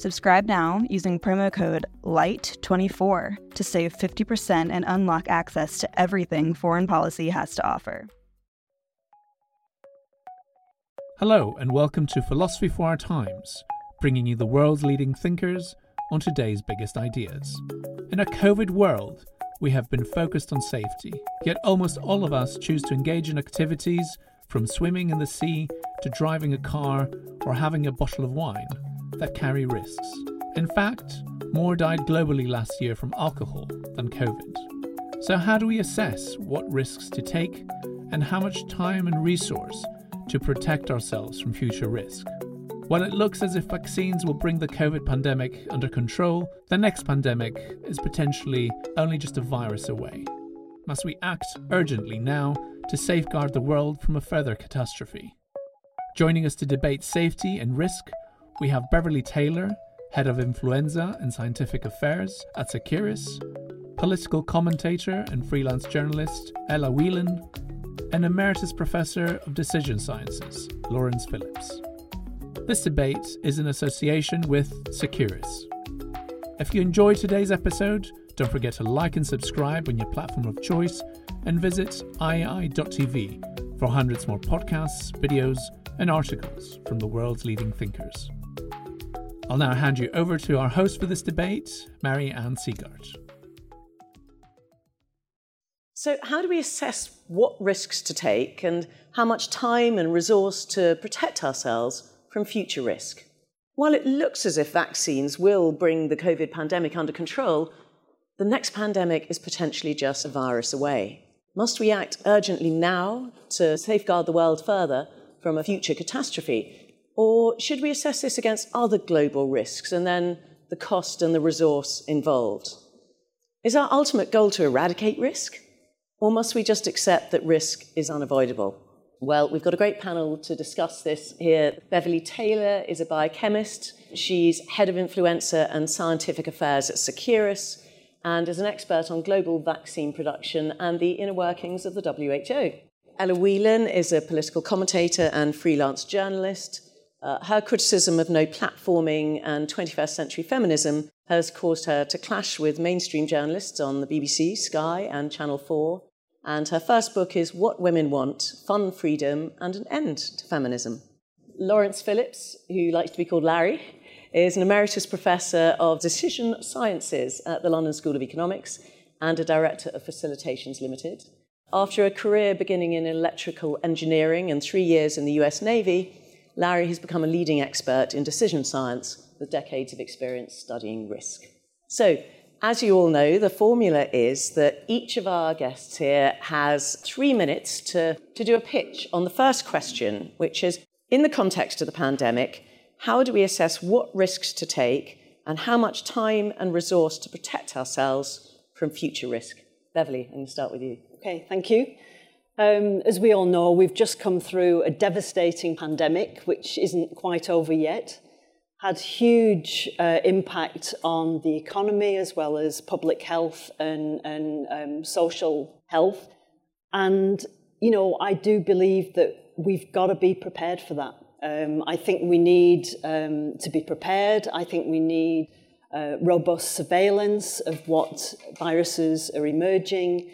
Subscribe now using promo code LIGHT24 to save 50% and unlock access to everything foreign policy has to offer. Hello, and welcome to Philosophy for Our Times, bringing you the world's leading thinkers on today's biggest ideas. In a COVID world, we have been focused on safety, yet almost all of us choose to engage in activities from swimming in the sea to driving a car or having a bottle of wine that carry risks. In fact, more died globally last year from alcohol than COVID. So, how do we assess what risks to take and how much time and resource to protect ourselves from future risk? While it looks as if vaccines will bring the COVID pandemic under control, the next pandemic is potentially only just a virus away. Must we act urgently now to safeguard the world from a further catastrophe? Joining us to debate safety and risk we have Beverly Taylor, Head of Influenza and Scientific Affairs at Seqirus, political commentator and freelance journalist Ella Whelan, and Emeritus Professor of Decision Sciences, Lawrence Phillips. This debate is in association with Seqirus. If you enjoyed today's episode, don't forget to like and subscribe on your platform of choice and visit iai.tv for hundreds more podcasts, videos, and articles from the world's leading thinkers. I'll now hand you over to our host for this debate, Mary Ann Sieghart. So, how do we assess what risks to take and how much time and resource to protect ourselves from future risk? While it looks as if vaccines will bring the COVID pandemic under control, the next pandemic is potentially just a virus away. Must we act urgently now to safeguard the world further from a future catastrophe? Or should we assess this against other global risks and then the cost and the resource involved? Is our ultimate goal to eradicate risk? Or must we just accept that risk is unavoidable? Well, we've got a great panel to discuss this here. Beverly Taylor is a biochemist. She's head of influenza and scientific affairs at Seqirus and is an expert on global vaccine production and the inner workings of the WHO. Ella Whelan is a political commentator and freelance journalist. Uh, her criticism of no platforming and 21st century feminism has caused her to clash with mainstream journalists on the BBC, Sky, and Channel 4. And her first book is What Women Want Fun, Freedom, and an End to Feminism. Lawrence Phillips, who likes to be called Larry, is an emeritus professor of decision sciences at the London School of Economics and a director of Facilitations Limited. After a career beginning in electrical engineering and three years in the US Navy, Larry has become a leading expert in decision science with decades of experience studying risk. So, as you all know, the formula is that each of our guests here has three minutes to, to do a pitch on the first question, which is in the context of the pandemic, how do we assess what risks to take and how much time and resource to protect ourselves from future risk? Beverly, I'm going to start with you. Okay, thank you. Um, as we all know, we've just come through a devastating pandemic, which isn't quite over yet. Had huge uh, impact on the economy as well as public health and, and um, social health. And, you know, I do believe that we've got to be prepared for that. Um, I think we need um, to be prepared. I think we need uh, robust surveillance of what viruses are emerging.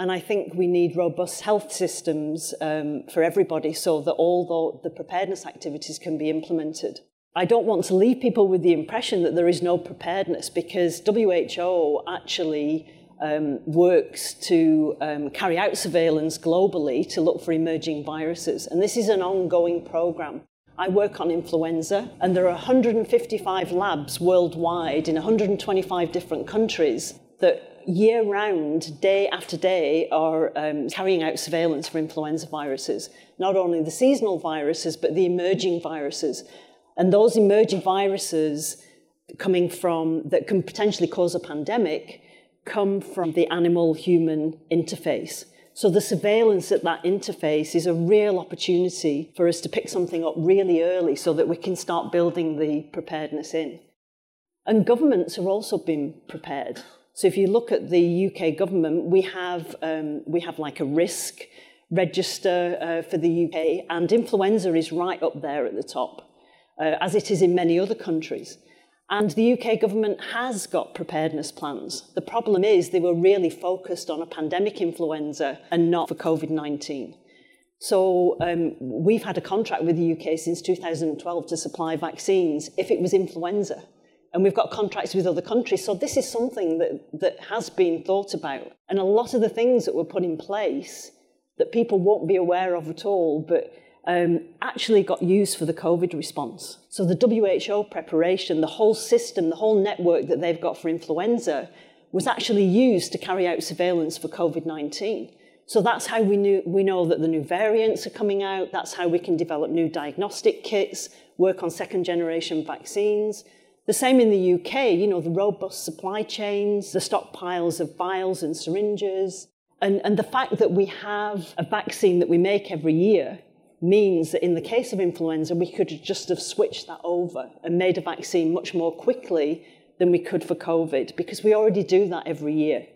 And I think we need robust health systems um, for everybody so that all the, the preparedness activities can be implemented. I don't want to leave people with the impression that there is no preparedness because WHO actually um, works to um, carry out surveillance globally to look for emerging viruses. And this is an ongoing program. I work on influenza, and there are 155 labs worldwide in 125 different countries that year round, day after day, are um, carrying out surveillance for influenza viruses. Not only the seasonal viruses, but the emerging viruses. And those emerging viruses coming from that can potentially cause a pandemic come from the animal human interface. So the surveillance at that interface is a real opportunity for us to pick something up really early so that we can start building the preparedness in. And governments have also been prepared. So if you look at the UK government, we have, um, we have like a risk register uh, for the UK, and influenza is right up there at the top, uh, as it is in many other countries. And the UK government has got preparedness plans. The problem is they were really focused on a pandemic influenza and not for COVID 19. So um, we've had a contract with the UK since 2012 to supply vaccines if it was influenza. And we've got contracts with other countries. So this is something that, that has been thought about. And a lot of the things that were put in place that people won't be aware of at all, but um, actually got used for the COVID response. So the WHO preparation, the whole system, the whole network that they've got for influenza was actually used to carry out surveillance for COVID 19. So that's how we, knew, we know that the new variants are coming out. That's how we can develop new diagnostic kits, work on second generation vaccines. The same in the UK, you know, the robust supply chains, the stockpiles of vials and syringes. And, and the fact that we have a vaccine that we make every year means that in the case of influenza, we could just have switched that over and made a vaccine much more quickly than we could for COVID, because we already do that every year.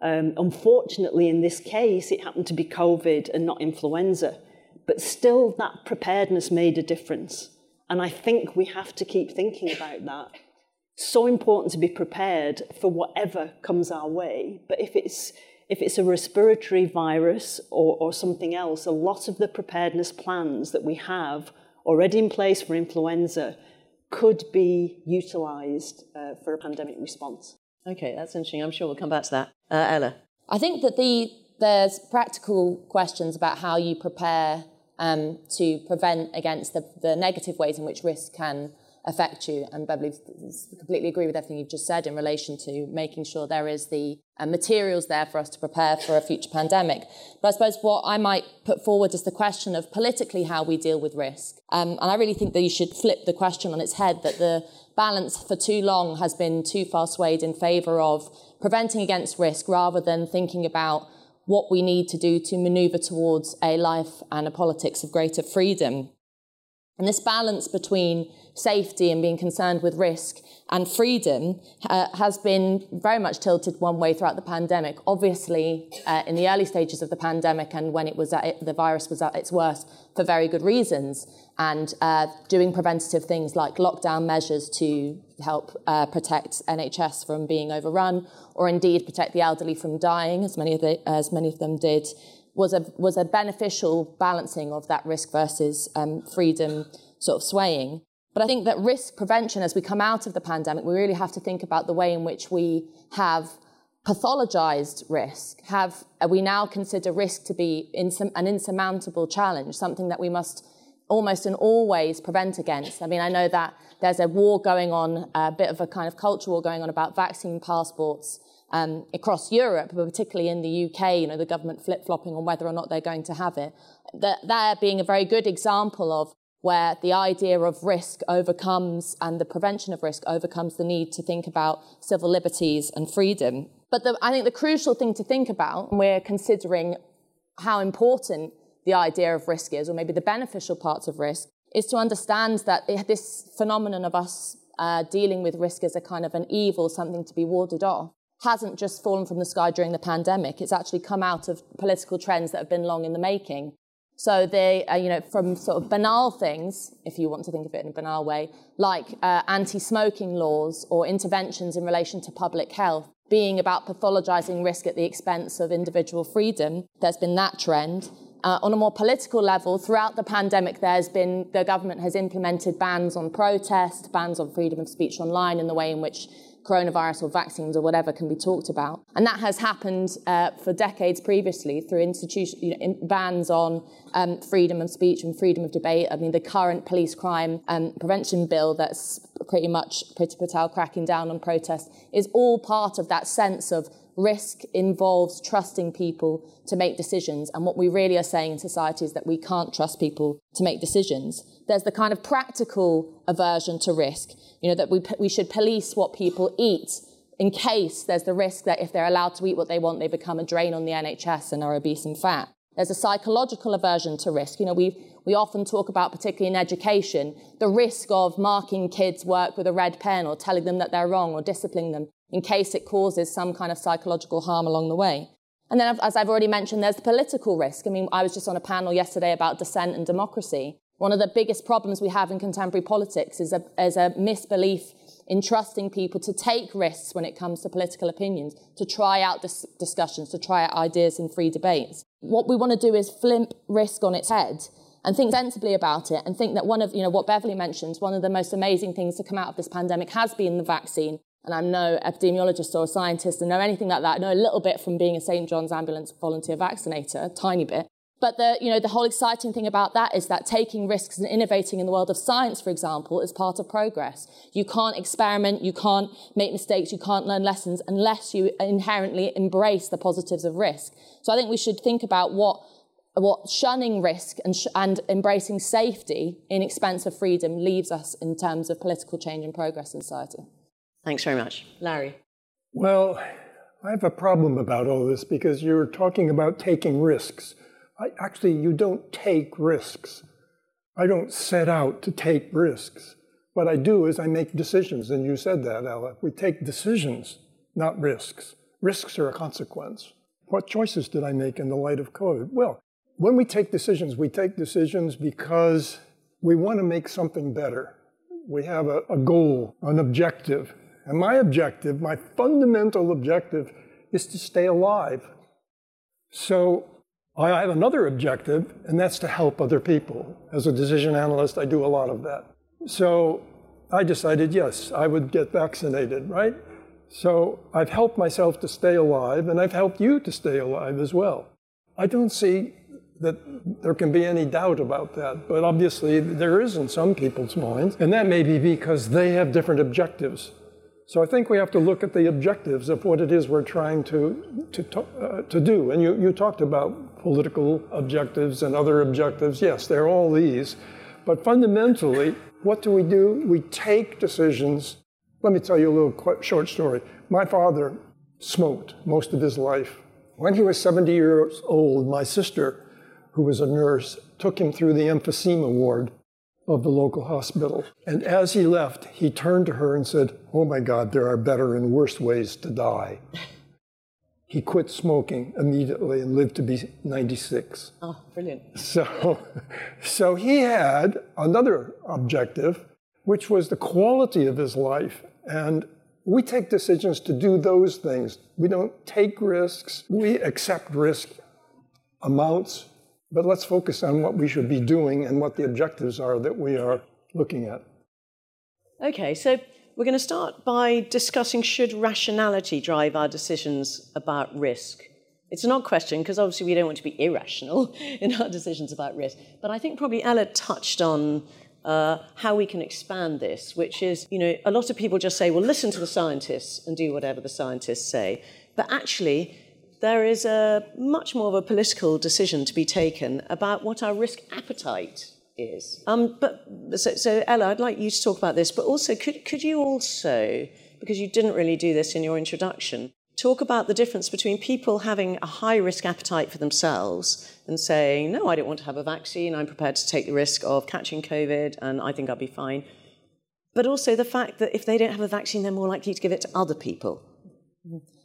Um, unfortunately, in this case, it happened to be COVID and not influenza. But still, that preparedness made a difference. And I think we have to keep thinking about that. So important to be prepared for whatever comes our way. But if it's if it's a respiratory virus or, or something else, a lot of the preparedness plans that we have already in place for influenza could be utilised uh, for a pandemic response. Okay, that's interesting. I'm sure we'll come back to that. Uh, Ella? I think that the, there's practical questions about how you prepare um, to prevent against the, the negative ways in which risk can affect you. And Beverly, completely agree with everything you've just said in relation to making sure there is the uh, materials there for us to prepare for a future pandemic. But I suppose what I might put forward is the question of politically how we deal with risk. Um, and I really think that you should flip the question on its head that the balance for too long has been too far swayed in favour of preventing against risk rather than thinking about what we need to do to manoeuvre towards a life and a politics of greater freedom. And this balance between safety and being concerned with risk and freedom uh, has been very much tilted one way throughout the pandemic. Obviously, uh, in the early stages of the pandemic and when it was it, the virus was at its worst, for very good reasons, and uh, doing preventative things like lockdown measures to help uh, protect NHS from being overrun, or indeed protect the elderly from dying, as many of, the, as many of them did was a was a beneficial balancing of that risk versus um, freedom sort of swaying. But I think that risk prevention, as we come out of the pandemic, we really have to think about the way in which we have pathologized risk. Have uh, we now consider risk to be insum- an insurmountable challenge, something that we must almost in all ways prevent against? I mean, I know that there's a war going on, a bit of a kind of culture war going on about vaccine passports um, across Europe, but particularly in the UK, you know, the government flip-flopping on whether or not they're going to have it. That, being a very good example of where the idea of risk overcomes and the prevention of risk overcomes the need to think about civil liberties and freedom. But the, I think the crucial thing to think about when we're considering how important the idea of risk is, or maybe the beneficial parts of risk, is to understand that this phenomenon of us uh, dealing with risk as a kind of an evil, something to be warded off, hasn't just fallen from the sky during the pandemic. It's actually come out of political trends that have been long in the making. So they, uh, you know, from sort of banal things, if you want to think of it in a banal way, like uh, anti-smoking laws or interventions in relation to public health, being about pathologizing risk at the expense of individual freedom. There's been that trend. Uh, on a more political level, throughout the pandemic, there's been the government has implemented bans on protest, bans on freedom of speech online, and the way in which coronavirus or vaccines or whatever can be talked about. And that has happened uh, for decades previously through institution you know, bans on um, freedom of speech and freedom of debate. I mean, the current police crime um, prevention bill that's pretty much Priti Patel cracking down on protests is all part of that sense of risk involves trusting people to make decisions. And what we really are saying in society is that we can't trust people to make decisions. There's the kind of practical aversion to risk, you know, that we, we should police what people eat in case there's the risk that if they're allowed to eat what they want, they become a drain on the NHS and are obese and fat. There's a psychological aversion to risk. You know, we we often talk about, particularly in education, the risk of marking kids' work with a red pen or telling them that they're wrong or disciplining them in case it causes some kind of psychological harm along the way. And then, as I've already mentioned, there's the political risk. I mean, I was just on a panel yesterday about dissent and democracy. One of the biggest problems we have in contemporary politics is a, is a misbelief in trusting people to take risks when it comes to political opinions, to try out dis- discussions, to try out ideas in free debates. What we want to do is flip risk on its head and think sensibly about it and think that one of, you know, what Beverly mentions, one of the most amazing things to come out of this pandemic has been the vaccine. And I'm no epidemiologist or scientist and know anything like that. I know a little bit from being a St. John's ambulance volunteer vaccinator, tiny bit. But the, you know, the whole exciting thing about that is that taking risks and innovating in the world of science, for example, is part of progress. You can't experiment, you can't make mistakes, you can't learn lessons unless you inherently embrace the positives of risk. So I think we should think about what what shunning risk and, sh- and embracing safety in expense of freedom leaves us in terms of political change and progress in society. Thanks very much. Larry. Well, I have a problem about all this because you're talking about taking risks. I, actually, you don't take risks. I don't set out to take risks. What I do is I make decisions, and you said that, Ella. We take decisions, not risks. Risks are a consequence. What choices did I make in the light of COVID? Well, when we take decisions, we take decisions because we want to make something better. We have a, a, goal, an objective. And my objective, my fundamental objective, is to stay alive. So I have another objective, and that's to help other people. As a decision analyst, I do a lot of that. So I decided, yes, I would get vaccinated, right? So I've helped myself to stay alive, and I've helped you to stay alive as well. I don't see that there can be any doubt about that. But obviously, there is in some people's minds, and that may be because they have different objectives. So I think we have to look at the objectives of what it is we're trying to, to, uh, to do. And you, you talked about political objectives and other objectives. Yes, they're all these. But fundamentally, what do we do? We take decisions. Let me tell you a little short story. My father smoked most of his life. When he was 70 years old, my sister who was a nurse, took him through the emphysema ward of the local hospital. And as he left, he turned to her and said, Oh my God, there are better and worse ways to die. he quit smoking immediately and lived to be 96. Oh, brilliant. So, so he had another objective, which was the quality of his life. And we take decisions to do those things. We don't take risks, we accept risk amounts but let's focus on what we should be doing and what the objectives are that we are looking at. Okay, so we're going to start by discussing should rationality drive our decisions about risk? It's an odd question because obviously we don't want to be irrational in our decisions about risk. But I think probably Ella touched on uh, how we can expand this, which is, you know, a lot of people just say, well, listen to the scientists and do whatever the scientists say. But actually, there is a much more of a political decision to be taken about what our risk appetite is. Um, but so, so, Ella, I'd like you to talk about this, but also could, could you also, because you didn't really do this in your introduction, talk about the difference between people having a high risk appetite for themselves and saying, no, I don't want to have a vaccine, I'm prepared to take the risk of catching COVID and I think I'll be fine. But also the fact that if they don't have a vaccine, they're more likely to give it to other people.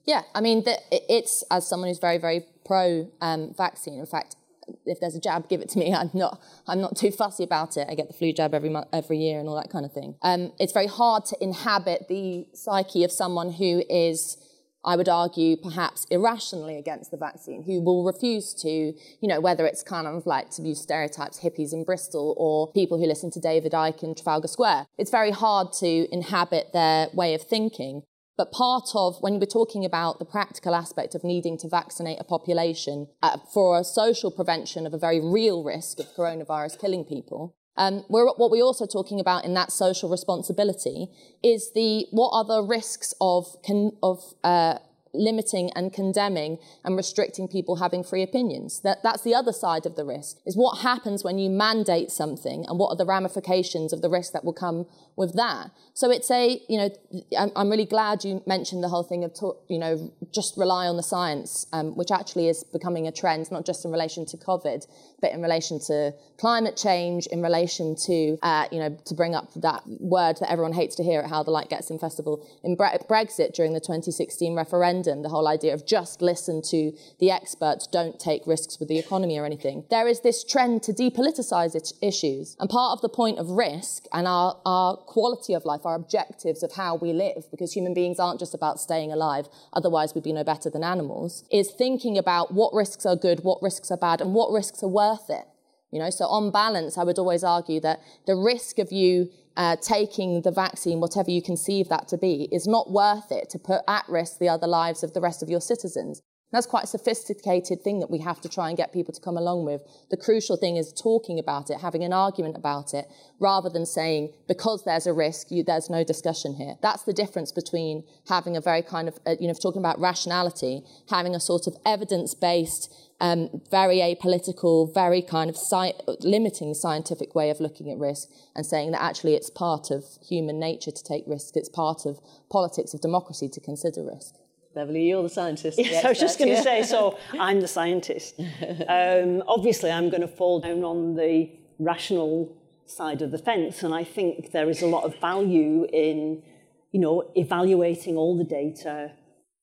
Yeah, I mean, the, it's as someone who's very, very pro um, vaccine. In fact, if there's a jab, give it to me. I'm not, I'm not too fussy about it. I get the flu jab every month, every year, and all that kind of thing. Um, it's very hard to inhabit the psyche of someone who is, I would argue, perhaps irrationally against the vaccine, who will refuse to, you know, whether it's kind of like to use stereotypes, hippies in Bristol, or people who listen to David Icke in Trafalgar Square. It's very hard to inhabit their way of thinking. But part of when we're talking about the practical aspect of needing to vaccinate a population uh, for a social prevention of a very real risk of coronavirus killing people, um, what we're also talking about in that social responsibility is the what are the risks of of uh, limiting and condemning and restricting people having free opinions. That, that's the other side of the risk, is what happens when you mandate something and what are the ramifications of the risk that will come with that. So it's a, you know, I'm, I'm really glad you mentioned the whole thing of, you know, just rely on the science, um, which actually is becoming a trend, not just in relation to COVID, but in relation to climate change, in relation to, uh, you know, to bring up that word that everyone hates to hear at How the Light Gets in Festival, in Bre- Brexit during the 2016 referendum, the whole idea of just listen to the experts, don't take risks with the economy or anything. There is this trend to depoliticize issues. And part of the point of risk and our, our quality of life, our objectives of how we live, because human beings aren't just about staying alive, otherwise we'd be no better than animals, is thinking about what risks are good, what risks are bad, and what risks are worth it. You know, so on balance, I would always argue that the risk of you uh, taking the vaccine, whatever you conceive that to be, is not worth it to put at risk the other lives of the rest of your citizens. That's quite a sophisticated thing that we have to try and get people to come along with. The crucial thing is talking about it, having an argument about it, rather than saying, because there's a risk, you, there's no discussion here. That's the difference between having a very kind of, uh, you know, talking about rationality, having a sort of evidence based, um, very apolitical, very kind of sci- limiting scientific way of looking at risk and saying that actually it's part of human nature to take risk, it's part of politics of democracy to consider risk. Beverly, you're the scientist. Yes, the I was just going to yeah. say, so I'm the scientist. um, obviously, I'm going to fall down on the rational side of the fence, and I think there is a lot of value in, you know, evaluating all the data,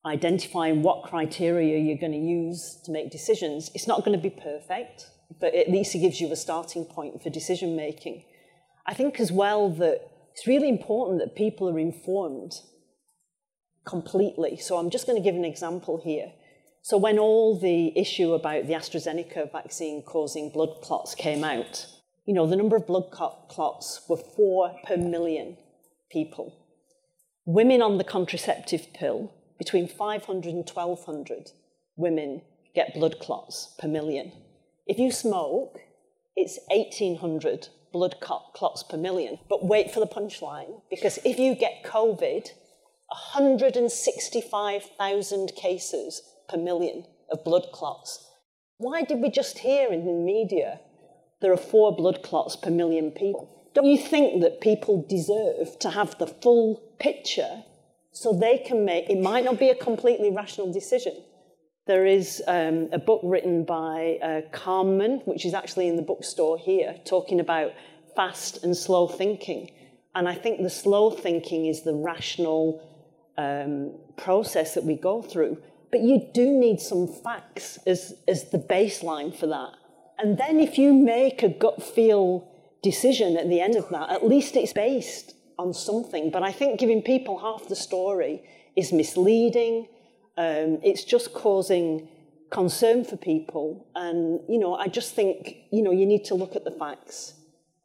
identifying what criteria you're going to use to make decisions. It's not going to be perfect, but at least it gives you a starting point for decision making. I think as well that it's really important that people are informed completely. So I'm just going to give an example here. So when all the issue about the AstraZeneca vaccine causing blood clots came out, you know, the number of blood clots were four per million people. Women on the contraceptive pill, between 500 and 1200 women get blood clots per million. If you smoke, it's 1800 blood clots per million. But wait for the punchline, because if you get COVID, 165,000 cases per million of blood clots. Why did we just hear in the media there are four blood clots per million people? Don't you think that people deserve to have the full picture so they can make, it might not be a completely rational decision. There is um, a book written by uh, Kahneman, which is actually in the bookstore here, talking about fast and slow thinking. And I think the slow thinking is the rational um, process that we go through. But you do need some facts as, as the baseline for that. And then if you make a gut feel decision at the end of that, at least it's based on something. But I think giving people half the story is misleading. Um, it's just causing concern for people. And, you know, I just think, you know, you need to look at the facts.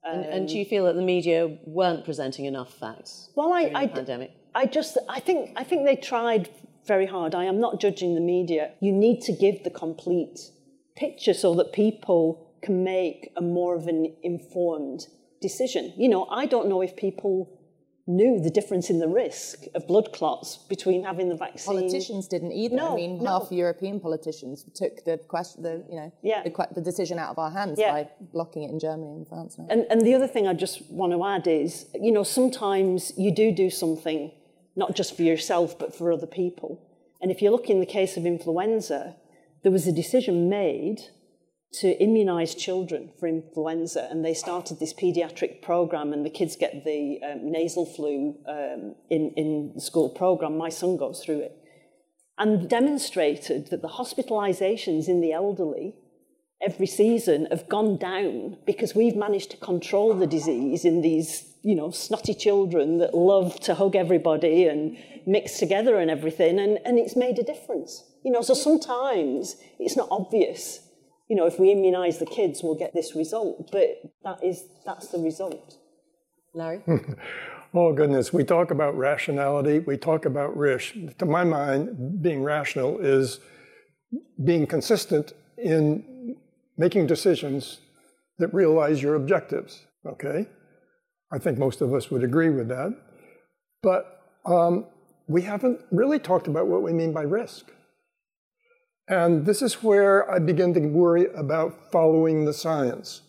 Um, and, and, do you feel that the media weren't presenting enough facts well, I, I, pandemic? I just, I think, I think they tried very hard. I am not judging the media. You need to give the complete picture so that people can make a more of an informed decision. You know, I don't know if people knew the difference in the risk of blood clots between having the vaccine. Politicians didn't either. No, I mean, no. half European politicians took the question, the you know, yeah. the, the decision out of our hands yeah. by blocking it in Germany and France. And, and the other thing I just want to add is, you know, sometimes you do do something not just for yourself, but for other people. And if you look in the case of influenza, there was a decision made to immunize children for influenza, and they started this pediatric program, and the kids get the um, nasal flu um, in, in the school program. My son goes through it. And demonstrated that the hospitalizations in the elderly every season have gone down because we've managed to control the disease in these, you know, snotty children that love to hug everybody and mix together and everything, and, and it's made a difference. You know, so sometimes it's not obvious. You know, if we immunize the kids, we'll get this result, but that is that's the result. Larry? Oh, goodness. We talk about rationality, we talk about risk. To my mind, being rational is being consistent in making decisions that realize your objectives. Okay? I think most of us would agree with that. But um, we haven't really talked about what we mean by risk. And this is where I begin to worry about following the science.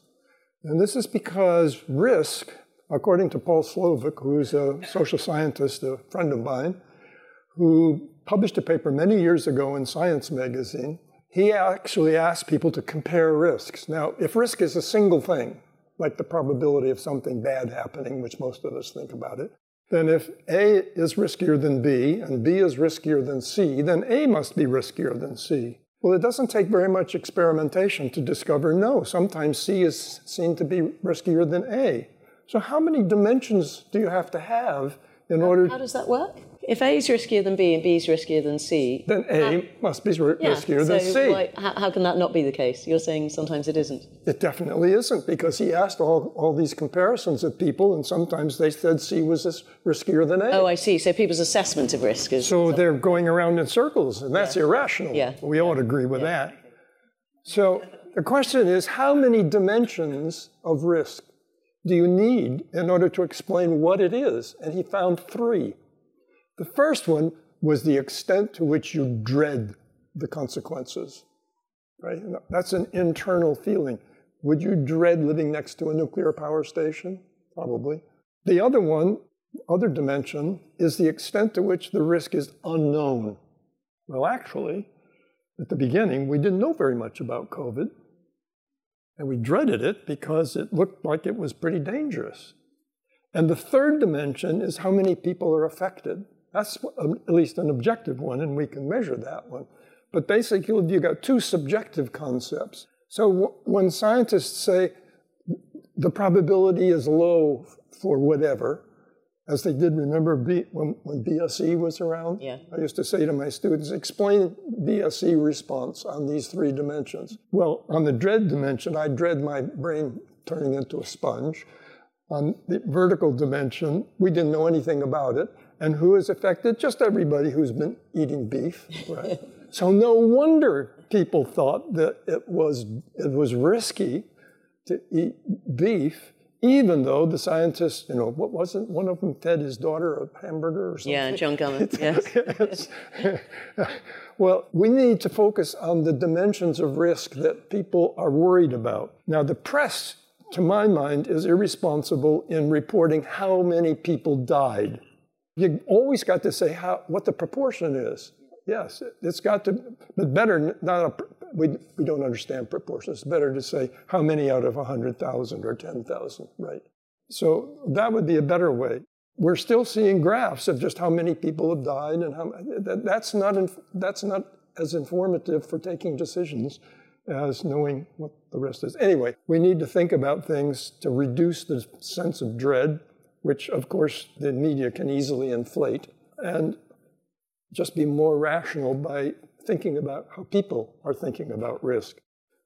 And this is because risk, according to Paul Slovic, who's a social scientist, a friend of mine, who published a paper many years ago in Science magazine, he actually asked people to compare risks. Now, if risk is a single thing, like the probability of something bad happening, which most of us think about it, then if A is riskier than B and B is riskier than C, then A must be riskier than C. Well, it doesn't take very much experimentation to discover no. Sometimes C is seen to be riskier than A. So, how many dimensions do you have to have in order? How does that work? If A is riskier than B and B is riskier than C, then A uh, must be r- yeah, riskier so than C. why- how, how can that not be the case? You're saying sometimes it isn't. It definitely isn't because he asked all, all these comparisons of people, and sometimes they said C was riskier than A. Oh, I see. So people's assessment of risk is. so they're going around in circles, and that's irrational. Yeah. We all agree with that. So the question is how many dimensions of risk do you need in order to explain what it is? And he found three. The first one was the extent to which you dread the consequences. Right? That's an internal feeling. Would you dread living next to a nuclear power station? Probably. The other one, other dimension, is the extent to which the risk is unknown. Well, actually, at the beginning, we didn't know very much about COVID, and we dreaded it because it looked like it was pretty dangerous. And the third dimension is how many people are affected. That's um, at least an objective one, and we can measure that one. But basically, you've got two subjective concepts. So when scientists say the probability is low for whatever, as they did remember B, when, when BSE was around, Yeah. I used to say to my students, explain BSE response on these three dimensions. Well, on the dread dimension, I dread my brain turning into a sponge. On the vertical dimension, we didn't know anything about it. And who is affected? Just everybody who's been eating beef. Right? so no wonder people thought that it was, it was risky to eat beef, even though the scientists, you know, what wasn't one of them fed his daughter a hamburger or something? Yeah, John Gummer. yes. Yes. well, we need to focus on the dimensions of risk that people are worried about. Now, the press, to my mind, is irresponsible in reporting how many people died. You always got to say how, what the proportion is. Yes, it's got to, but better not a, we, we don't understand proportions. It's better to say how many out of 100,000 or 10,000, right? So that would be a better way. We're still seeing graphs of just how many people have died and how that, that's not that's not as informative for taking decisions as knowing what the rest is. Anyway, we need to think about things to reduce the sense of dread, which of course the media can easily inflate, and just be more rational by thinking about how people are thinking about risk.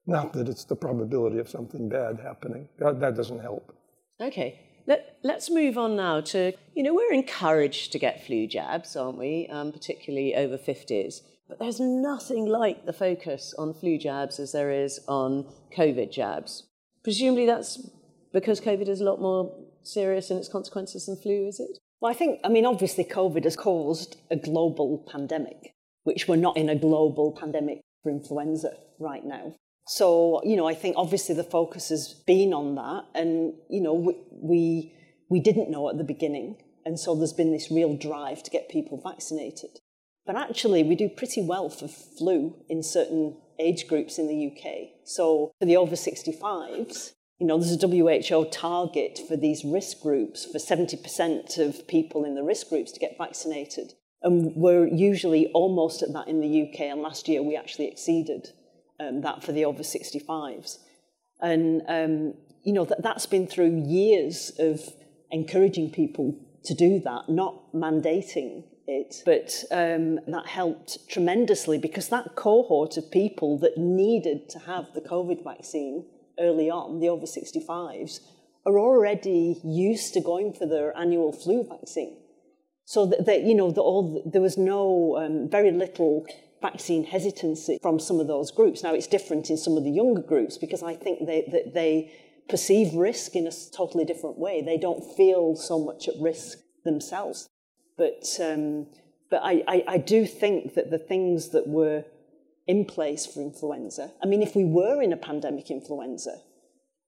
Not that it's the probability of something bad happening. That, that doesn't help. Okay. Let, let's move on now to, you know, we're encouraged to get flu jabs, aren't we? Um, particularly over 50s. But there's nothing like the focus on flu jabs as there is on COVID jabs. Presumably that's because COVID is a lot more serious in its consequences than flu, is it? Well, I think, I mean, obviously, COVID has caused a global pandemic, which we're not in a global pandemic for influenza right now. So, you know, I think obviously the focus has been on that. And, you know, we, we, we didn't know at the beginning. And so there's been this real drive to get people vaccinated. But actually, we do pretty well for flu in certain age groups in the UK. So for the over 65s, you know, there's a WHO target for these risk groups for 70% of people in the risk groups to get vaccinated. And we're usually almost at that in the UK. And last year we actually exceeded um, that for the over 65s. And, um, you know, that, that's been through years of encouraging people to do that, not mandating it. But um, that helped tremendously because that cohort of people that needed to have the COVID vaccine early on, the over 65s, are already used to going for their annual flu vaccine. So that, that you know, the, all, there was no, um, very little vaccine hesitancy from some of those groups. Now it's different in some of the younger groups because I think they, that they perceive risk in a totally different way. They don't feel so much at risk themselves. But, um, but I, I, I do think that the things that were in place for influenza, I mean, if we were in a pandemic influenza,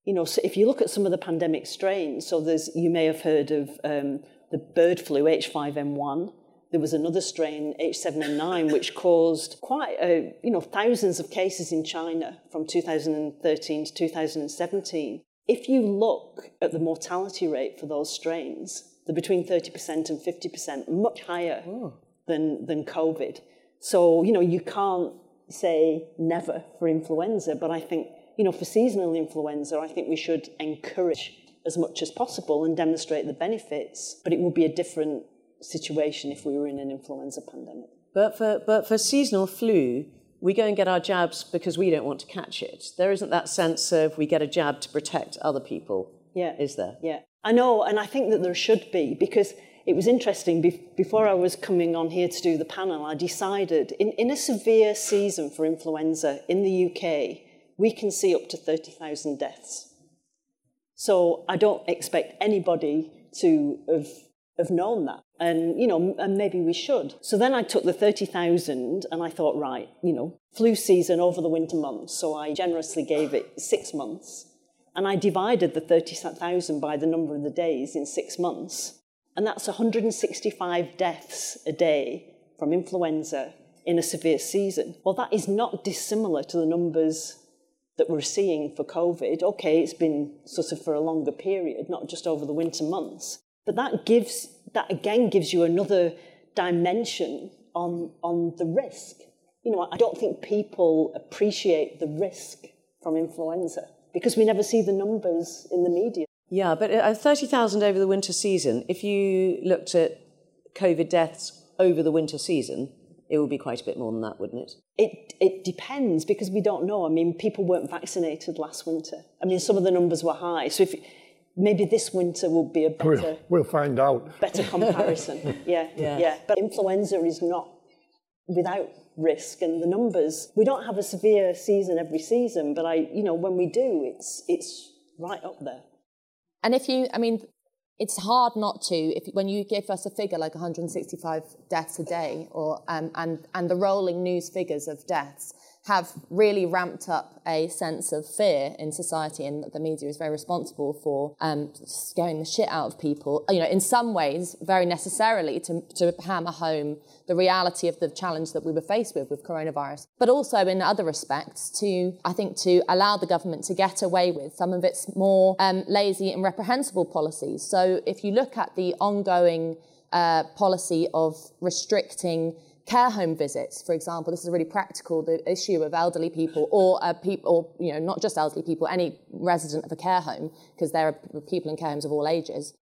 you know, so if you look at some of the pandemic strains, so there's, you may have heard of um, the bird flu H5N1. There was another strain, H7N9, which caused quite, a, you know, thousands of cases in China from 2013 to 2017. If you look at the mortality rate for those strains, they're between 30% and 50%, much higher oh. than, than COVID. So, you know, you can't say never for influenza, but I think, you know, for seasonal influenza, I think we should encourage as much as possible and demonstrate the benefits, but it would be a different situation if we were in an influenza pandemic. But for, but for seasonal flu, we go and get our jabs because we don't want to catch it. There isn't that sense of we get a jab to protect other people. Yeah. Is there? Yeah. I know, and I think that there should be because it was interesting. Be- before I was coming on here to do the panel, I decided in, in a severe season for influenza in the UK, we can see up to 30,000 deaths. So I don't expect anybody to have, have known that. And, you know, and maybe we should. So then I took the 30,000 and I thought, right, you know, flu season over the winter months. So I generously gave it six months. And I divided the 30,000 by the number of the days in six months. And that's 165 deaths a day from influenza in a severe season. Well, that is not dissimilar to the numbers that we're seeing for COVID. Okay, it's been sort of for a longer period, not just over the winter months. But that gives, that again gives you another dimension on, on the risk. You know, I don't think people appreciate the risk from influenza because we never see the numbers in the media. Yeah, but uh, 30,000 over the winter season, if you looked at COVID deaths over the winter season, it would be quite a bit more than that, wouldn't it? It, it depends because we don't know. I mean, people weren't vaccinated last winter. I mean, some of the numbers were high. So if maybe this winter will be a better. We'll, we'll find out. Better comparison. yeah, yeah, yeah. But influenza is not without risk, and the numbers. We don't have a severe season every season, but I, you know, when we do, it's it's right up there. And if you, I mean, it's hard not to if when you give us a figure like 165 deaths a day, or um, and and the rolling news figures of deaths have really ramped up a sense of fear in society, and the media is very responsible for um, scaring the shit out of people. You know, in some ways, very necessarily to, to hammer home the reality of the challenge that we were faced with with coronavirus, but also in other respects to, I think, to allow the government to get away with some of its more um, lazy and reprehensible policies. So if you look at the ongoing uh, policy of restricting care home visits, for example, this is really practical, the issue of elderly people or uh, people, or, you know, not just elderly people, any resident of a care home, because there are people in care homes of all ages.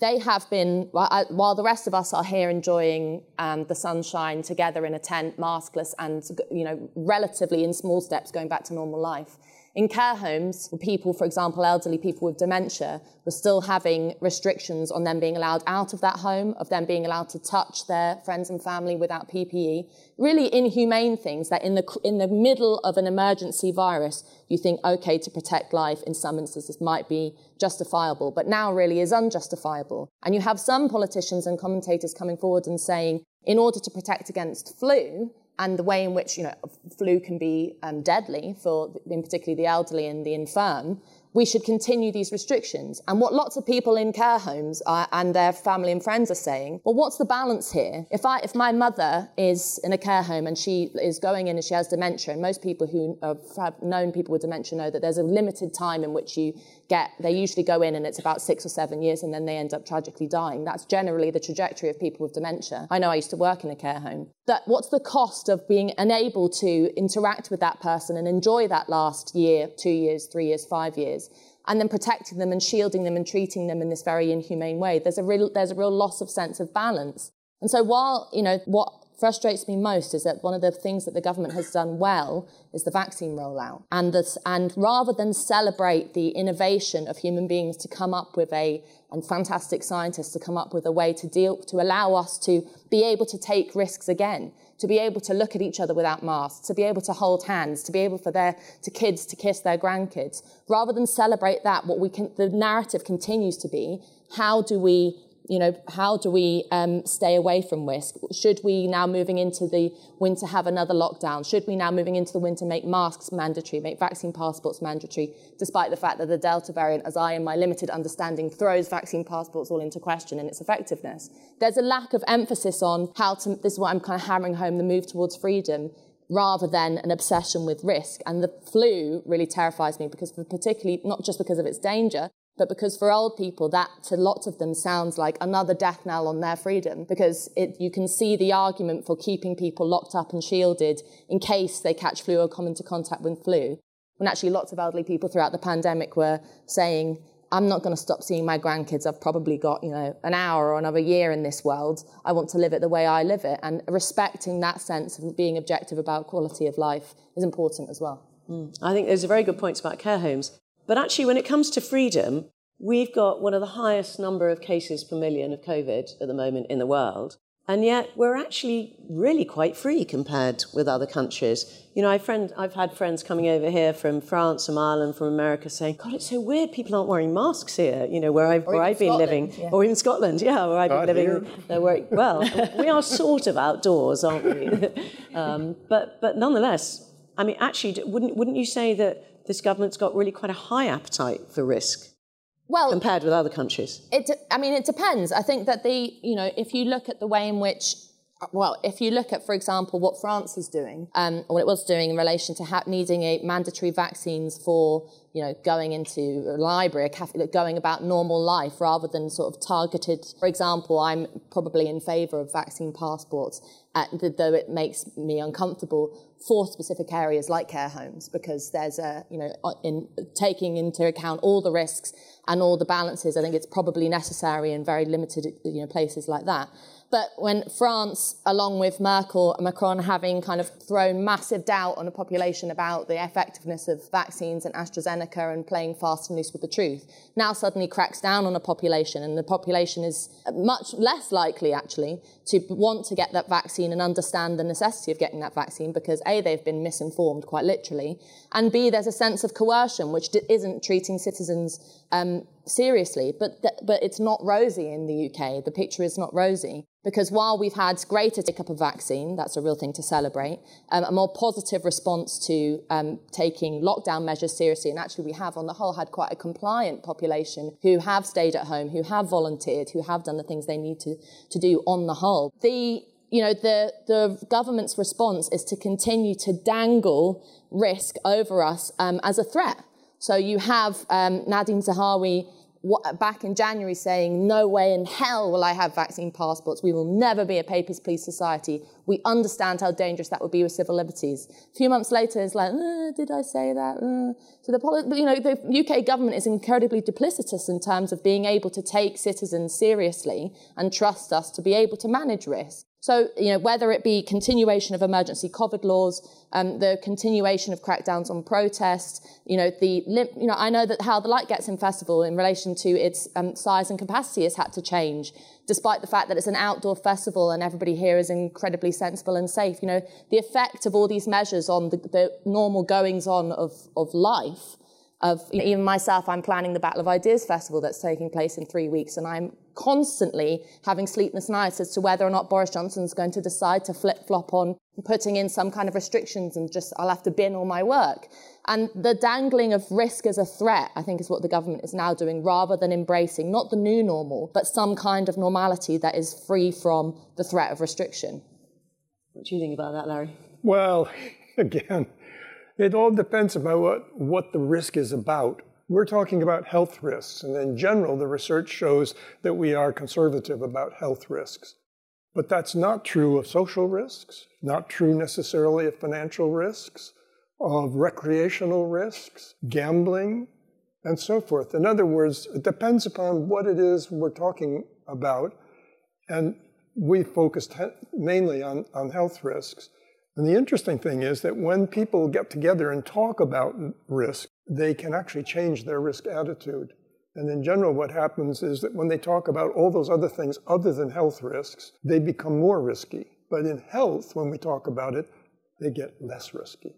They have been, while the rest of us are here enjoying um, the sunshine together in a tent, maskless, and you know, relatively in small steps going back to normal life, in care homes, people, for example, elderly people with dementia, were still having restrictions on them being allowed out of that home, of them being allowed to touch their friends and family without PPE. Really inhumane things that in the, in the middle of an emergency virus, you think, okay, to protect life in some instances might be justifiable, but now really is unjustifiable. And you have some politicians and commentators coming forward and saying, in order to protect against flu, and the way in which you know flu can be um, deadly for, in particularly the elderly and the infirm, we should continue these restrictions. And what lots of people in care homes are, and their family and friends are saying, well, what's the balance here? If I, if my mother is in a care home and she is going in and she has dementia, and most people who have known people with dementia know that there's a limited time in which you get, they usually go in and it's about six or seven years and then they end up tragically dying. That's generally the trajectory of people with dementia. I know I used to work in a care home. That what's the cost of being unable to interact with that person and enjoy that last year, two years, three years, five years? and then protecting them and shielding them and treating them in this very inhumane way. There's a real, there's a real loss of sense of balance. And so while, you know, what frustrates me most is that one of the things that the government has done well is the vaccine rollout. And, this, and rather than celebrate the innovation of human beings to come up with a, and fantastic scientists to come up with a way to deal, to allow us to be able to take risks again, to be able to look at each other without masks, to be able to hold hands, to be able for their to kids to kiss their grandkids. Rather than celebrate that, what we can, the narrative continues to be, how do we you know, how do we um, stay away from risk? Should we now moving into the winter have another lockdown? Should we now moving into the winter make masks mandatory, make vaccine passports mandatory, despite the fact that the Delta variant, as I in my limited understanding, throws vaccine passports all into question and its effectiveness? There's a lack of emphasis on how to, this is what I'm kind of hammering home, the move towards freedom rather than an obsession with risk. And the flu really terrifies me because particularly, not just because of its danger, but because for old people, that to lots of them sounds like another death knell on their freedom, because it, you can see the argument for keeping people locked up and shielded in case they catch flu or come into contact with flu. When actually lots of elderly people throughout the pandemic were saying, I'm not going to stop seeing my grandkids. I've probably got, you know, an hour or another year in this world. I want to live it the way I live it. And respecting that sense of being objective about quality of life is important as well. Mm. I think there's a very good points about care homes. But actually, when it comes to freedom, we've got one of the highest number of cases per million of COVID at the moment in the world. And yet, we're actually really quite free compared with other countries. You know, I've, friend, I've had friends coming over here from France, from Ireland, from America saying, God, it's so weird people aren't wearing masks here, you know, where I've, where I've been living. Yeah. Or in Scotland, yeah, where I've been living. Uh, where, well, we are sort of outdoors, aren't we? um, but, but nonetheless, I mean, actually, wouldn't, wouldn't you say that this government's got really quite a high appetite for risk well, compared with other countries? It, I mean, it depends. I think that the, you know, if you look at the way in which well, if you look at, for example, what France is doing, um, or what it was doing in relation to ha- needing a mandatory vaccines for, you know, going into a library, a cafe, going about normal life rather than sort of targeted. For example, I'm probably in favour of vaccine passports, uh, though it makes me uncomfortable for specific areas like care homes because there's a, you know, uh, in taking into account all the risks and all the balances, I think it's probably necessary in very limited, you know, places like that. But when France, along with Merkel and Macron, having kind of thrown massive doubt on the population about the effectiveness of vaccines and AstraZeneca and playing fast and loose with the truth, now suddenly cracks down on a population, and the population is much less likely, actually, to want to get that vaccine and understand the necessity of getting that vaccine because A, they've been misinformed quite literally, and B, there's a sense of coercion which isn't treating citizens um, seriously. But, th- but it's not rosy in the UK. The picture is not rosy. Because while we've had greater take up of vaccine, that's a real thing to celebrate, um, a more positive response to um, taking lockdown measures seriously, and actually we have on the whole had quite a compliant population who have stayed at home, who have volunteered, who have done the things they need to, to do on the whole. The you know, the, the government's response is to continue to dangle risk over us um, as a threat. So you have um, Nadhim Zahawi back in January saying, no way in hell will I have vaccine passports. We will never be a papers, please society. We understand how dangerous that would be with civil liberties. A few months later, it's like, uh, did I say that? Uh. So the, you know, the UK government is incredibly duplicitous in terms of being able to take citizens seriously and trust us to be able to manage risk. So, you know, whether it be continuation of emergency COVID laws, um, the continuation of crackdowns on protests, you know, the, you know, I know that how the Light Gets In Festival in relation to its um, size and capacity has had to change, despite the fact that it's an outdoor festival and everybody here is incredibly sensible and safe. You know, the effect of all these measures on the, the normal goings on of, of life of even myself, I'm planning the Battle of Ideas Festival that's taking place in three weeks, and I'm constantly having sleepless nights as to whether or not Boris Johnson's going to decide to flip flop on putting in some kind of restrictions and just I'll have to bin all my work. And the dangling of risk as a threat, I think, is what the government is now doing, rather than embracing not the new normal, but some kind of normality that is free from the threat of restriction. What do you think about that, Larry? Well, again, it all depends about what, what the risk is about. We're talking about health risks, and in general, the research shows that we are conservative about health risks. But that's not true of social risks, not true necessarily of financial risks, of recreational risks, gambling, and so forth. In other words, it depends upon what it is we're talking about. And we focused mainly on, on health risks. And the interesting thing is that when people get together and talk about risk, they can actually change their risk attitude. And in general, what happens is that when they talk about all those other things other than health risks, they become more risky. But in health, when we talk about it, they get less risky.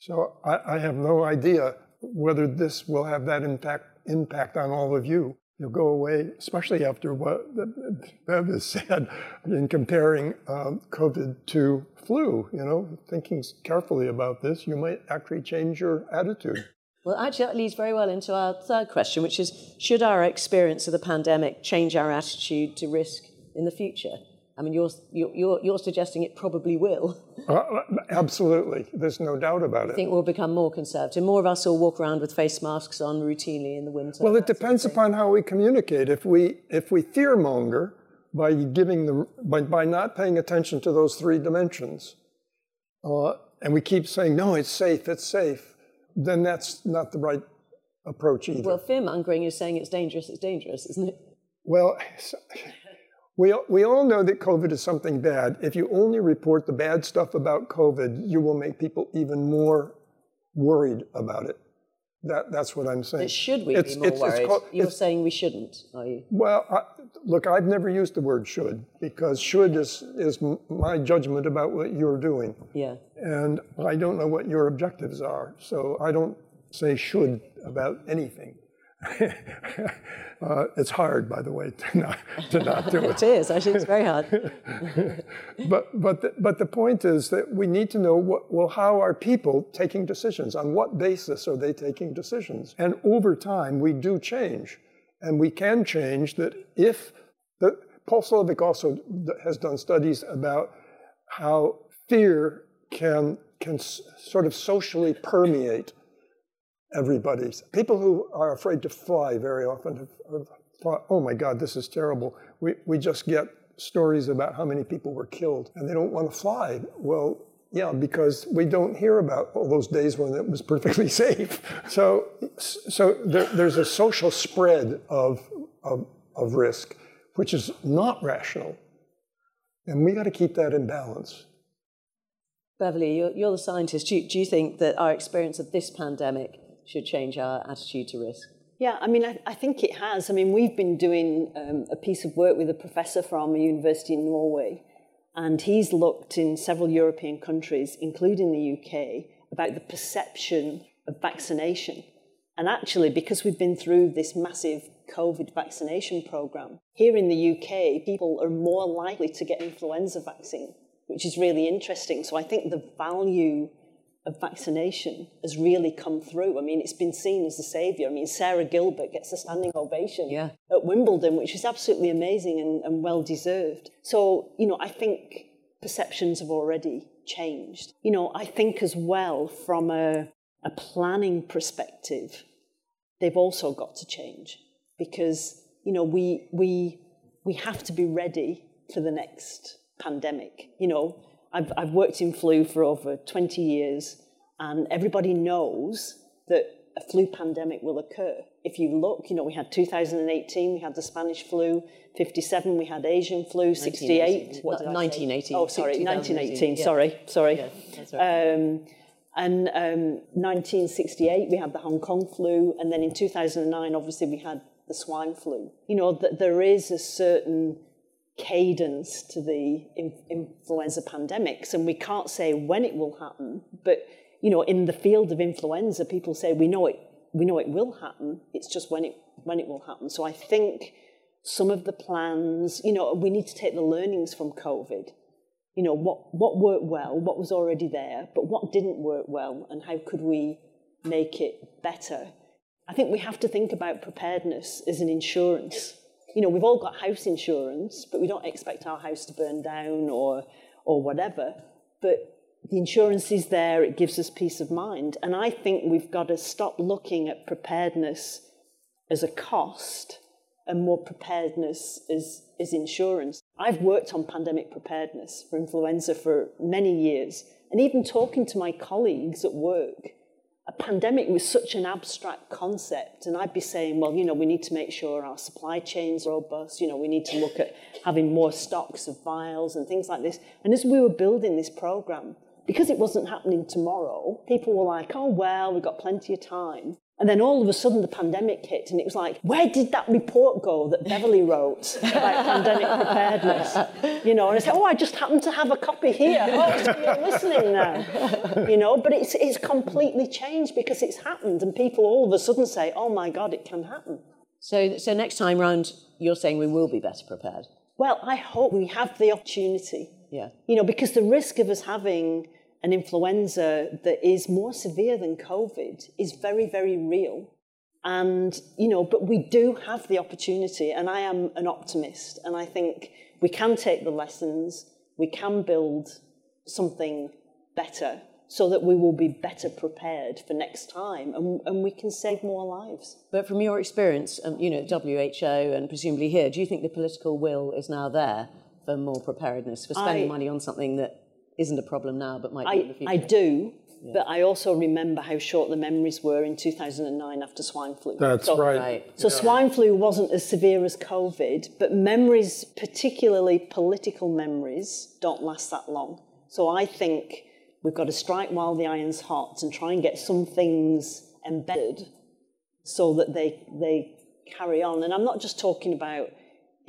So I, I have no idea whether this will have that impact, impact on all of you. You'll go away, especially after what Bev has said in comparing um, COVID to flu. You know, thinking carefully about this, you might actually change your attitude. Well, actually, that leads very well into our third question, which is Should our experience of the pandemic change our attitude to risk in the future? I mean, you're, you're, you're suggesting it probably will. Uh, absolutely. There's no doubt about it. I think we'll become more conservative. More of us will walk around with face masks on routinely in the winter. Well, it depends upon how we communicate. If we, if we fearmonger by, giving the, by, by not paying attention to those three dimensions, uh, and we keep saying, no, it's safe, it's safe, then that's not the right approach either. Well, fear mongering is saying it's dangerous, it's dangerous, isn't it? Well, we, we all know that COVID is something bad. If you only report the bad stuff about COVID, you will make people even more worried about it. That, that's what I'm saying. But should we it's, be more it's, worried? It's called, You're saying we shouldn't, are you? Well, I, look, I've never used the word should because should is, is my judgment about what you're doing. Yeah. And I don't know what your objectives are, so I don't say should about anything. uh, it's hard, by the way, to not, to not do it. it is. Actually, it's very hard. but but the, but the point is that we need to know what, well how are people taking decisions? On what basis are they taking decisions? And over time, we do change, and we can change that if the Paul Slovic also has done studies about how fear can can sort of socially permeate everybody's. People who are afraid to fly very often have, have thought, oh my God, this is terrible. We, we just get stories about how many people were killed and they don't want to fly. Well, yeah, because we don't hear about all those days when it was perfectly safe. So, so there, there's a social spread of, of, of risk, which is not rational. And we got to keep that in balance. Beverly, you're, you're the scientist. Do you, do you think that our experience of this pandemic should change our attitude to risk? Yeah, I mean, I, I think it has. I mean, we've been doing um, a piece of work with a professor from a university in Norway, and he's looked in several European countries, including the UK, about the perception of vaccination. And actually, because we've been through this massive COVID vaccination program, here in the UK, people are more likely to get influenza vaccine, which is really interesting. So I think the value of vaccination has really come through. I mean, it's been seen as the saviour. I mean, Sarah Gilbert gets a standing ovation yeah. at Wimbledon, which is absolutely amazing and, and well deserved. So, you know, I think perceptions have already changed. You know, I think as well from a, a planning perspective, they've also got to change because, you know, we, we, we have to be ready for the next pandemic. You know, I've, I've worked in flu for over 20 years, and everybody knows that a flu pandemic will occur. If you look, you know, we had 2018, we had the Spanish flu, 57, we had Asian flu, 68. What 1918. Oh, sorry, 1918, yeah. sorry, sorry. Yeah, right. um, and um, 1968, we had the Hong Kong flu, and then in 2009, obviously, we had the swine flu. You know, that there is a certain cadence to the influenza pandemics, and we can't say when it will happen. But you know, in the field of influenza, people say we know it. We know it will happen. It's just when it when it will happen. So I think some of the plans, you know, we need to take the learnings from COVID. You know, what what worked well, what was already there, but what didn't work well, and how could we make it better? I think we have to think about preparedness as an insurance you know, we've all got house insurance, but we don't expect our house to burn down or, or whatever. But the insurance is there, it gives us peace of mind. And I think we've got to stop looking at preparedness as a cost and more preparedness as, as insurance. I've worked on pandemic preparedness for influenza for many years. And even talking to my colleagues at work a pandemic was such an abstract concept. And I'd be saying, well, you know, we need to make sure our supply chains are robust. You know, we need to look at having more stocks of vials and things like this. And as we were building this program, because it wasn't happening tomorrow, people were like, oh, well, we've got plenty of time. And then all of a sudden the pandemic hit, and it was like, where did that report go that Beverly wrote about pandemic preparedness? You know, and I said, oh, I just happened to have a copy here. Oh, so you're listening now. You know, but it's, it's completely changed because it's happened, and people all of a sudden say, oh my God, it can happen. So, so next time round, you're saying we will be better prepared? Well, I hope we have the opportunity. Yeah. You know, because the risk of us having an influenza that is more severe than COVID is very, very real. And, you know, but we do have the opportunity, and I am an optimist, and I think we can take the lessons, we can build something better so that we will be better prepared for next time and, and we can save more lives. But from your experience, um, you know, WHO and presumably here, do you think the political will is now there for more preparedness, for spending I, money on something that isn't a problem now but might I, be in the future. I do, yeah. but I also remember how short the memories were in 2009 after swine flu. That's so, right. right. So yeah. swine flu wasn't as severe as COVID, but memories, particularly political memories, don't last that long. So I think we've got to strike while the iron's hot and try and get some things embedded so that they they carry on. And I'm not just talking about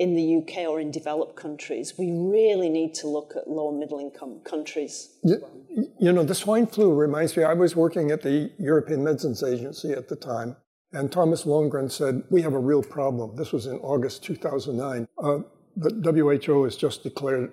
in the UK or in developed countries, we really need to look at low and middle income countries. You, you know, the swine flu reminds me, I was working at the European Medicines Agency at the time, and Thomas Lönngren said, We have a real problem. This was in August 2009. Uh, the WHO has just declared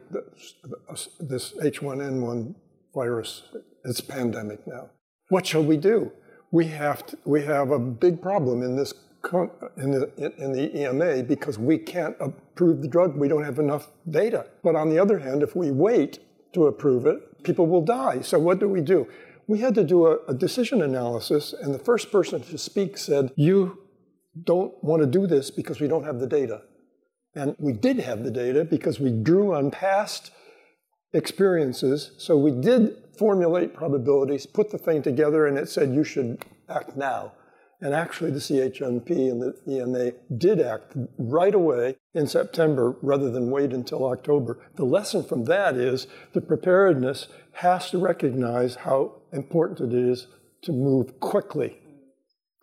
this H1N1 virus, it's pandemic now. What shall we do? We have, to, we have a big problem in this in the, in the EMA because we can't approve the drug. We don't have enough data. But on the other hand, if we wait to approve it, people will die. So what do we do? We had to do a, a decision analysis, and the first person to speak said, You don't want to do this because we don't have the data. And we did have the data because we drew on past experiences. So we did formulate probabilities, put the thing together, and it said you should act now. And actually, the CHMP and the EMA did act right away in September rather than wait until October. The lesson from that is the preparedness has to recognize how important it is to move quickly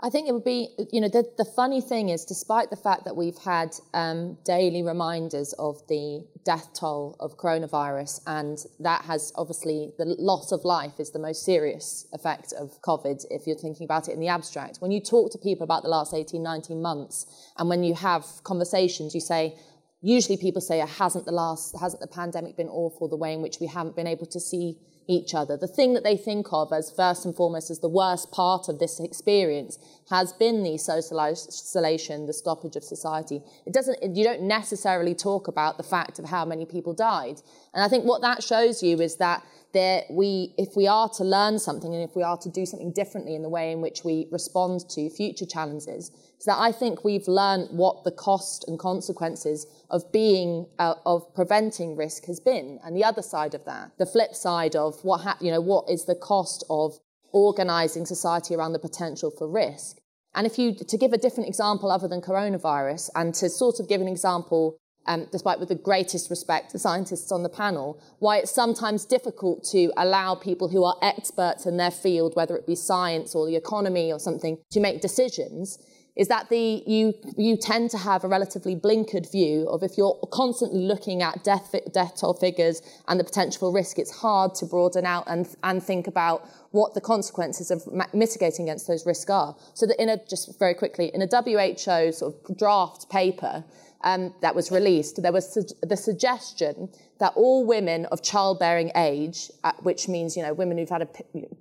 I think it would be, you know, the, the funny thing is, despite the fact that we've had um, daily reminders of the death toll of coronavirus, and that has obviously the loss of life is the most serious effect of COVID, if you're thinking about it in the abstract. When you talk to people about the last 18, 19 months, and when you have conversations, you say, usually people say, hasn't the last, hasn't the pandemic been awful, the way in which we haven't been able to see each other. The thing that they think of as first and foremost as the worst part of this experience has been the social isolation, the stoppage of society. It doesn't, you don't necessarily talk about the fact of how many people died. And I think what that shows you is that there we, if we are to learn something and if we are to do something differently in the way in which we respond to future challenges, is that I think we've learned what the cost and consequences of being, uh, of preventing risk has been. And the other side of that, the flip side of what, ha- you know, what is the cost of organizing society around the potential for risk. And if you, to give a different example other than coronavirus, and to sort of give an example, um, despite with the greatest respect to scientists on the panel, why it's sometimes difficult to allow people who are experts in their field, whether it be science or the economy or something, to make decisions is that the, you, you tend to have a relatively blinkered view of if you're constantly looking at death, death toll figures and the potential risk, it's hard to broaden out and, and think about what the consequences of mitigating against those risks are. So that in a, just very quickly, in a WHO sort of draft paper um, that was released, there was su- the suggestion that all women of childbearing age, uh, which means, you know, women who've had a,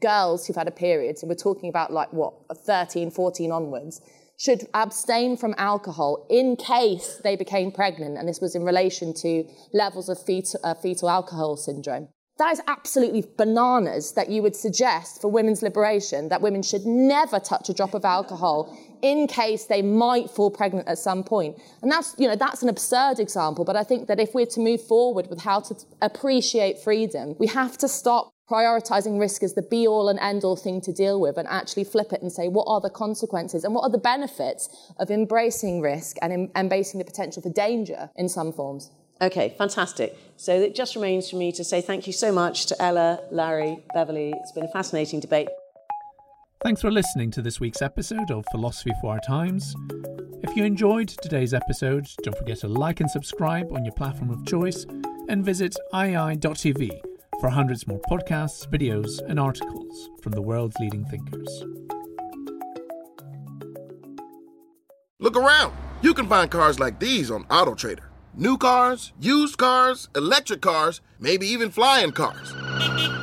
girls who've had a period, so we're talking about like what, 13, 14 onwards, should abstain from alcohol in case they became pregnant, and this was in relation to levels of fetal, uh, fetal alcohol syndrome. That is absolutely bananas that you would suggest for women's liberation that women should never touch a drop of alcohol in case they might fall pregnant at some point. And that's, you know, that's an absurd example, but I think that if we're to move forward with how to appreciate freedom, we have to stop prioritizing risk as the be all and end all thing to deal with and actually flip it and say what are the consequences and what are the benefits of embracing risk and em- embracing the potential for danger in some forms. Okay, fantastic. So it just remains for me to say thank you so much to Ella, Larry, Beverly. It's been a fascinating debate. Thanks for listening to this week's episode of Philosophy for Our Times. If you enjoyed today's episode, don't forget to like and subscribe on your platform of choice and visit IAI.tv for hundreds more podcasts, videos, and articles from the world's leading thinkers. Look around. You can find cars like these on AutoTrader. New cars, used cars, electric cars, maybe even flying cars.